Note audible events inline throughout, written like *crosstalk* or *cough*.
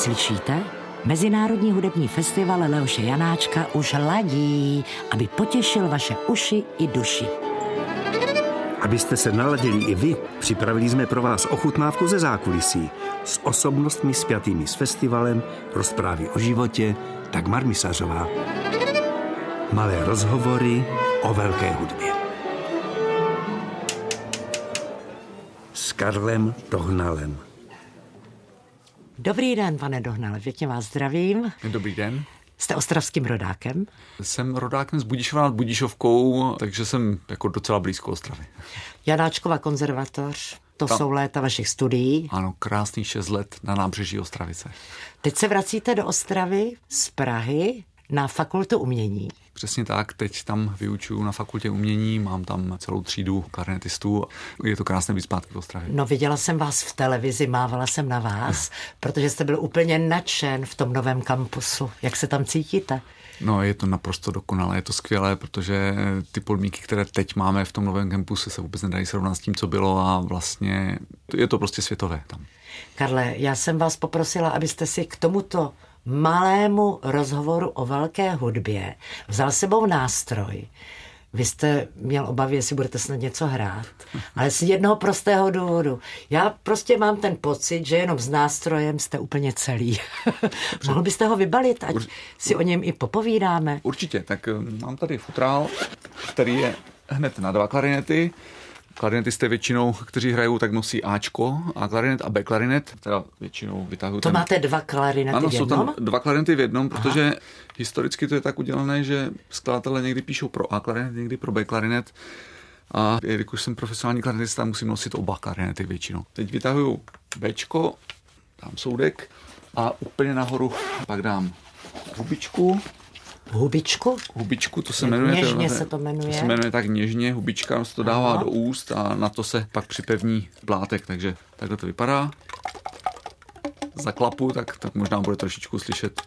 Slyšíte? Mezinárodní hudební festival Leoše Janáčka už ladí, aby potěšil vaše uši i duši. Abyste se naladili i vy, připravili jsme pro vás ochutnávku ze zákulisí s osobnostmi spjatými s festivalem, rozprávy o životě, Dagmar Misařová. Malé rozhovory o velké hudbě. S Karlem Dohnalem. Dobrý den, pane Dohnale, pěkně vás zdravím. Dobrý den. Jste ostravským rodákem? Jsem rodákem z Budišova nad Budišovkou, takže jsem jako docela blízko Ostravy. Janáčkova konzervatoř, to Tam. jsou léta vašich studií. Ano, krásný šest let na nábřeží Ostravice. Teď se vracíte do Ostravy z Prahy na fakultu umění. Přesně tak, teď tam vyučuju na fakultě umění, mám tam celou třídu klarinetistů. Je to krásné být zpátky v Ostravě. No viděla jsem vás v televizi, mávala jsem na vás, *laughs* protože jste byl úplně nadšen v tom novém kampusu. Jak se tam cítíte? No, je to naprosto dokonalé, je to skvělé, protože ty podmínky, které teď máme v tom novém kampusu, se vůbec nedají srovnat s tím, co bylo a vlastně je to prostě světové tam. Karle, já jsem vás poprosila, abyste si k tomuto malému rozhovoru o velké hudbě vzal sebou nástroj. Vy jste měl obavy, jestli budete snad něco hrát. Ale z jednoho prostého důvodu. Já prostě mám ten pocit, že jenom s nástrojem jste úplně celý. *laughs* Mohl byste ho vybalit, ať si o něm i popovídáme? Určitě. Tak eh, mám tady futrál, který je hned na dva klarinety. Klarinetisté většinou, kteří hrajou, tak nosí Ačko a klarinet a B klarinet, teda většinou vytahují. To ten... máte dva klarinety ano, v jednom? jsou tam dva klarinety v jednom, Aha. protože historicky to je tak udělané, že skladatelé někdy píšou pro A klarinet, někdy pro B klarinet. A jelikož jsem profesionální klarinetista, musím nosit oba klarinety většinou. Teď vytahuju Bčko, dám soudek a úplně nahoru pak dám hubičku Hubičku? Hubičku, to se jmenuje. Něžně to, se to jmenuje. To se jmenuje tak něžně, hubička, se to dává Aha. do úst a na to se pak připevní plátek, takže takhle to vypadá. Zaklapu, tak, tak možná bude trošičku slyšet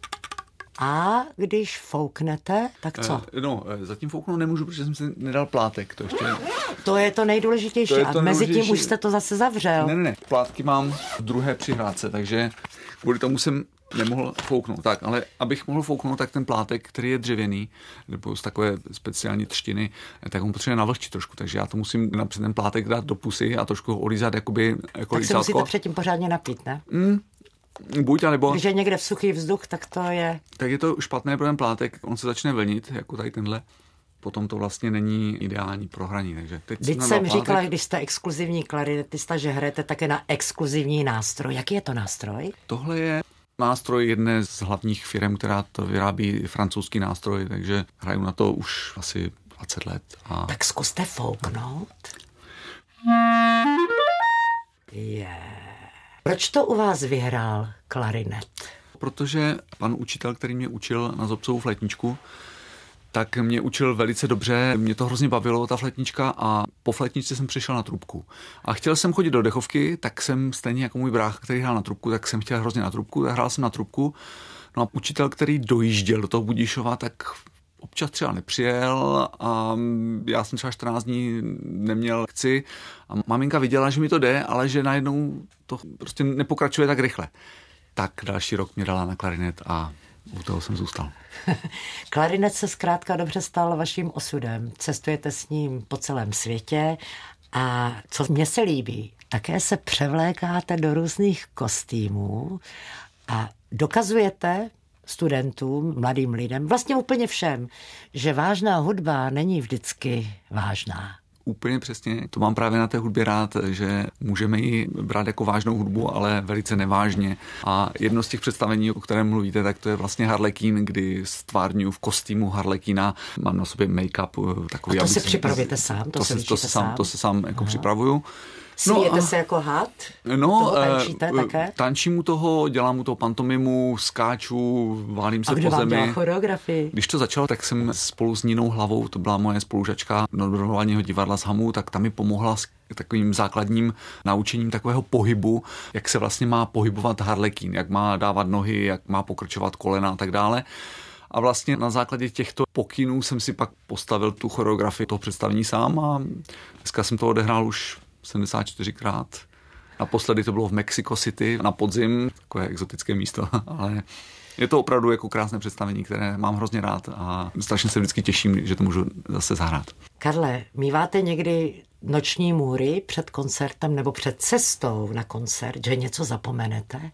a když fouknete, tak co? Eh, no, eh, zatím fouknout nemůžu, protože jsem si nedal plátek. To, ještě... to je to nejdůležitější. To je to a mezi tím už jste to zase zavřel. Ne, ne, ne. Plátky mám v druhé přihrádce, takže kvůli tomu jsem nemohl fouknout. Tak, ale abych mohl fouknout, tak ten plátek, který je dřevěný, nebo z takové speciální třtiny, tak on potřebuje navlhčit trošku. Takže já to musím napřed ten plátek dát do pusy a trošku ho olízat jakoby, jako Tak se musíte předtím pořádně napít, ne? Mm, Buď, nebo... Když je někde v suchý vzduch, tak to je... Tak je to špatné pro ten plátek, on se začne vlnit, jako tady tenhle potom to vlastně není ideální pro hraní. Takže teď Teď jsem plátek... říkala, když jste exkluzivní klarinetista, že hrajete také na exkluzivní nástroj. Jaký je to nástroj? Tohle je nástroj jedné z hlavních firm, která to vyrábí francouzský nástroj, takže hraju na to už asi 20 let. A... Tak zkuste fouknout. Yeah. Proč to u vás vyhrál klarinet? Protože pan učitel, který mě učil na zobcovou fletničku, tak mě učil velice dobře, mě to hrozně bavilo, ta fletnička a po fletničce jsem přišel na trubku. A chtěl jsem chodit do dechovky, tak jsem stejně jako můj brácha, který hrál na trubku, tak jsem chtěl hrozně na trubku, tak hrál jsem na trubku. No a učitel, který dojížděl do toho Budišova, tak občas třeba nepřijel a já jsem třeba 14 dní neměl lekci a maminka viděla, že mi to jde, ale že najednou to prostě nepokračuje tak rychle. Tak další rok mě dala na klarinet a u toho jsem zůstal. *laughs* Klarinet se zkrátka dobře stal vaším osudem. Cestujete s ním po celém světě a co mně se líbí, také se převlékáte do různých kostýmů a dokazujete studentům, mladým lidem, vlastně úplně všem, že vážná hudba není vždycky vážná. Úplně přesně. To mám právě na té hudbě rád, že můžeme ji brát jako vážnou hudbu, ale velice nevážně. A jedno z těch představení, o kterém mluvíte, tak to je vlastně Harlequin, kdy stvárňuji v kostýmu Harlekína, mám na sobě make-up eh, takový. A to si připravíte sám? To, to, se, to, se sám, to se sám jako Aha. připravuju. Smějete no, se jako had? No, eh, tančíte uh, také? Tančím mu toho, dělám mu to pantomimu, skáču, válím se a po vám zemi. choreografii? Když to začalo, tak jsem spolu s Ninou Hlavou, to byla moje spolužačka normálního divadla z Hamu, tak tam mi pomohla s takovým základním naučením takového pohybu, jak se vlastně má pohybovat harlekín, jak má dávat nohy, jak má pokrčovat kolena a tak dále. A vlastně na základě těchto pokynů jsem si pak postavil tu choreografii toho představení sám a dneska jsem to odehrál už 74krát. Naposledy to bylo v Mexico City na podzim, takové exotické místo, *laughs* ale je to opravdu jako krásné představení, které mám hrozně rád a strašně se vždycky těším, že to můžu zase zahrát. Karle, míváte někdy noční můry před koncertem nebo před cestou na koncert, že něco zapomenete?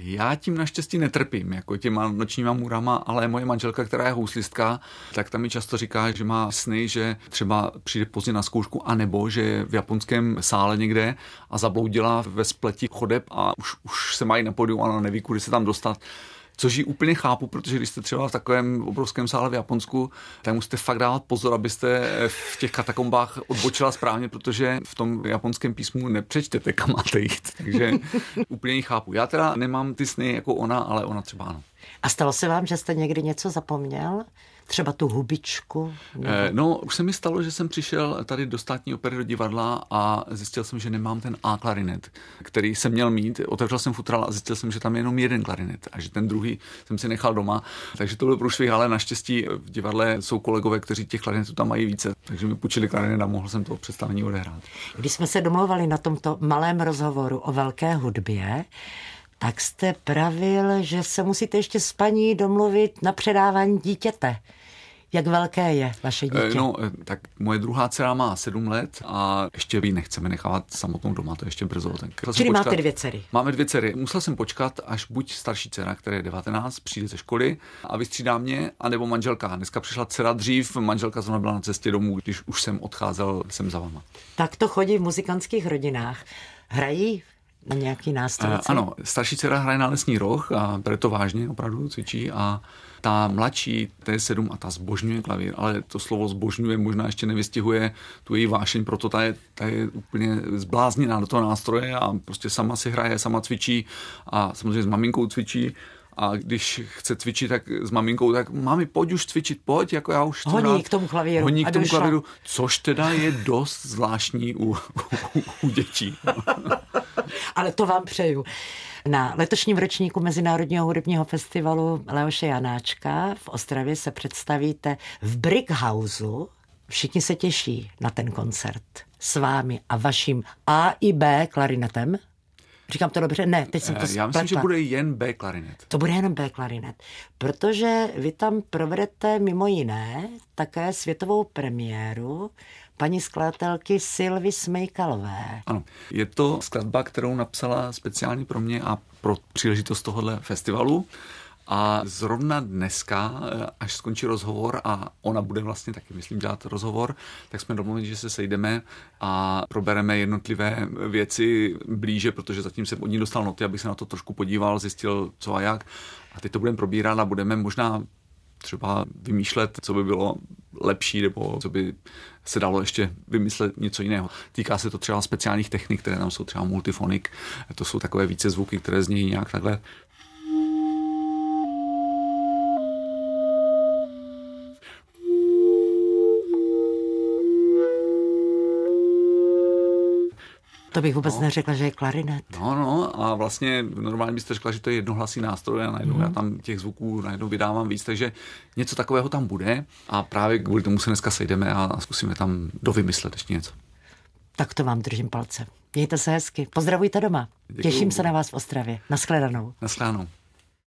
Já tím naštěstí netrpím, jako těma nočníma můrama, ale moje manželka, která je houslistka, tak tam mi často říká, že má sny, že třeba přijde pozdě na zkoušku, anebo že je v japonském sále někde a zabloudila ve spleti chodeb a už, už se mají na podiu a neví, kudy se tam dostat což ji úplně chápu, protože když jste třeba v takovém obrovském sále v Japonsku, tak musíte fakt dávat pozor, abyste v těch katakombách odbočila správně, protože v tom japonském písmu nepřečtete, kam máte jít. Takže *laughs* úplně ji chápu. Já teda nemám ty sny jako ona, ale ona třeba ano. A stalo se vám, že jste někdy něco zapomněl? Třeba tu hubičku? Nebo... Eh, no, už se mi stalo, že jsem přišel tady do státní opery do divadla a zjistil jsem, že nemám ten A klarinet, který jsem měl mít. Otevřel jsem futral a zjistil jsem, že tam je jenom jeden klarinet a že ten druhý jsem si nechal doma. Takže to byl průšvih, ale naštěstí v divadle jsou kolegové, kteří těch klarinetů tam mají více. Takže mi půjčili klarinet a mohl jsem to představení odehrát. Když jsme se domluvali na tomto malém rozhovoru o velké hudbě, tak jste pravil, že se musíte ještě s paní domluvit na předávání dítěte. Jak velké je vaše dítě? Eh, no, eh, tak moje druhá dcera má sedm let a ještě ji nechceme nechávat samotnou doma, to je ještě brzo. Tak Čili počkat. máte dvě dcery? Máme dvě dcery. Musel jsem počkat, až buď starší dcera, která je 19, přijde ze školy a vystřídá mě, anebo manželka. Dneska přišla dcera dřív, manželka zrovna byla na cestě domů, když už jsem odcházel jsem za vama. Tak to chodí v muzikantských rodinách. Hrají na nějaký nástroj? Uh, ano, starší dcera hraje na lesní roh a bere to vážně, opravdu cvičí a ta mladší, to je sedm a ta zbožňuje klavír, ale to slovo zbožňuje možná ještě nevystihuje tu její vášeň, proto ta je, ta je úplně zblázněná do toho nástroje a prostě sama si hraje, sama cvičí a samozřejmě s maminkou cvičí a když chce cvičit tak s maminkou, tak mami, pojď už cvičit, pojď, jako já už Honí rád, k tomu klavíru. Honí k tomu klavíru, což teda je dost zvláštní u, u, u dětí. *laughs* Ale to vám přeju. Na letošním ročníku Mezinárodního hudebního festivalu Leoše Janáčka v Ostravě se představíte v Brickhouseu. Všichni se těší na ten koncert s vámi a vaším A i B klarinetem. Říkám to dobře? Ne, teď jsem to spletla. Já myslím, že bude jen B klarinet. To bude jenom B klarinet, protože vy tam provedete mimo jiné také světovou premiéru paní skladatelky Silvy Smejkalové. Ano, je to skladba, kterou napsala speciálně pro mě a pro příležitost tohohle festivalu. A zrovna dneska, eh, až skončí rozhovor a ona bude vlastně taky, myslím, dělat rozhovor, tak jsme domluvili, že se sejdeme a probereme jednotlivé věci blíže, protože zatím jsem od ní dostal noty, abych se na to trošku podíval, zjistil co a jak. A teď to budeme probírat a budeme možná třeba vymýšlet, co by bylo lepší, nebo co by se dalo ještě vymyslet něco jiného. Týká se to třeba speciálních technik, které tam jsou třeba multifonik, to jsou takové více zvuky, které znějí nějak takhle To bych vůbec no. neřekla, že je klarinet. No, no, a vlastně normálně byste řekla, že to je jednohlasý nástroj a najednou mm. já tam těch zvuků najednou vydávám víc, takže něco takového tam bude a právě kvůli tomu se dneska sejdeme a, a zkusíme tam dovymyslet ještě něco. Tak to vám držím palce. Mějte se hezky. Pozdravujte doma. Děkuju. Těším se na vás v Ostravě. Naschledanou. Naschledanou.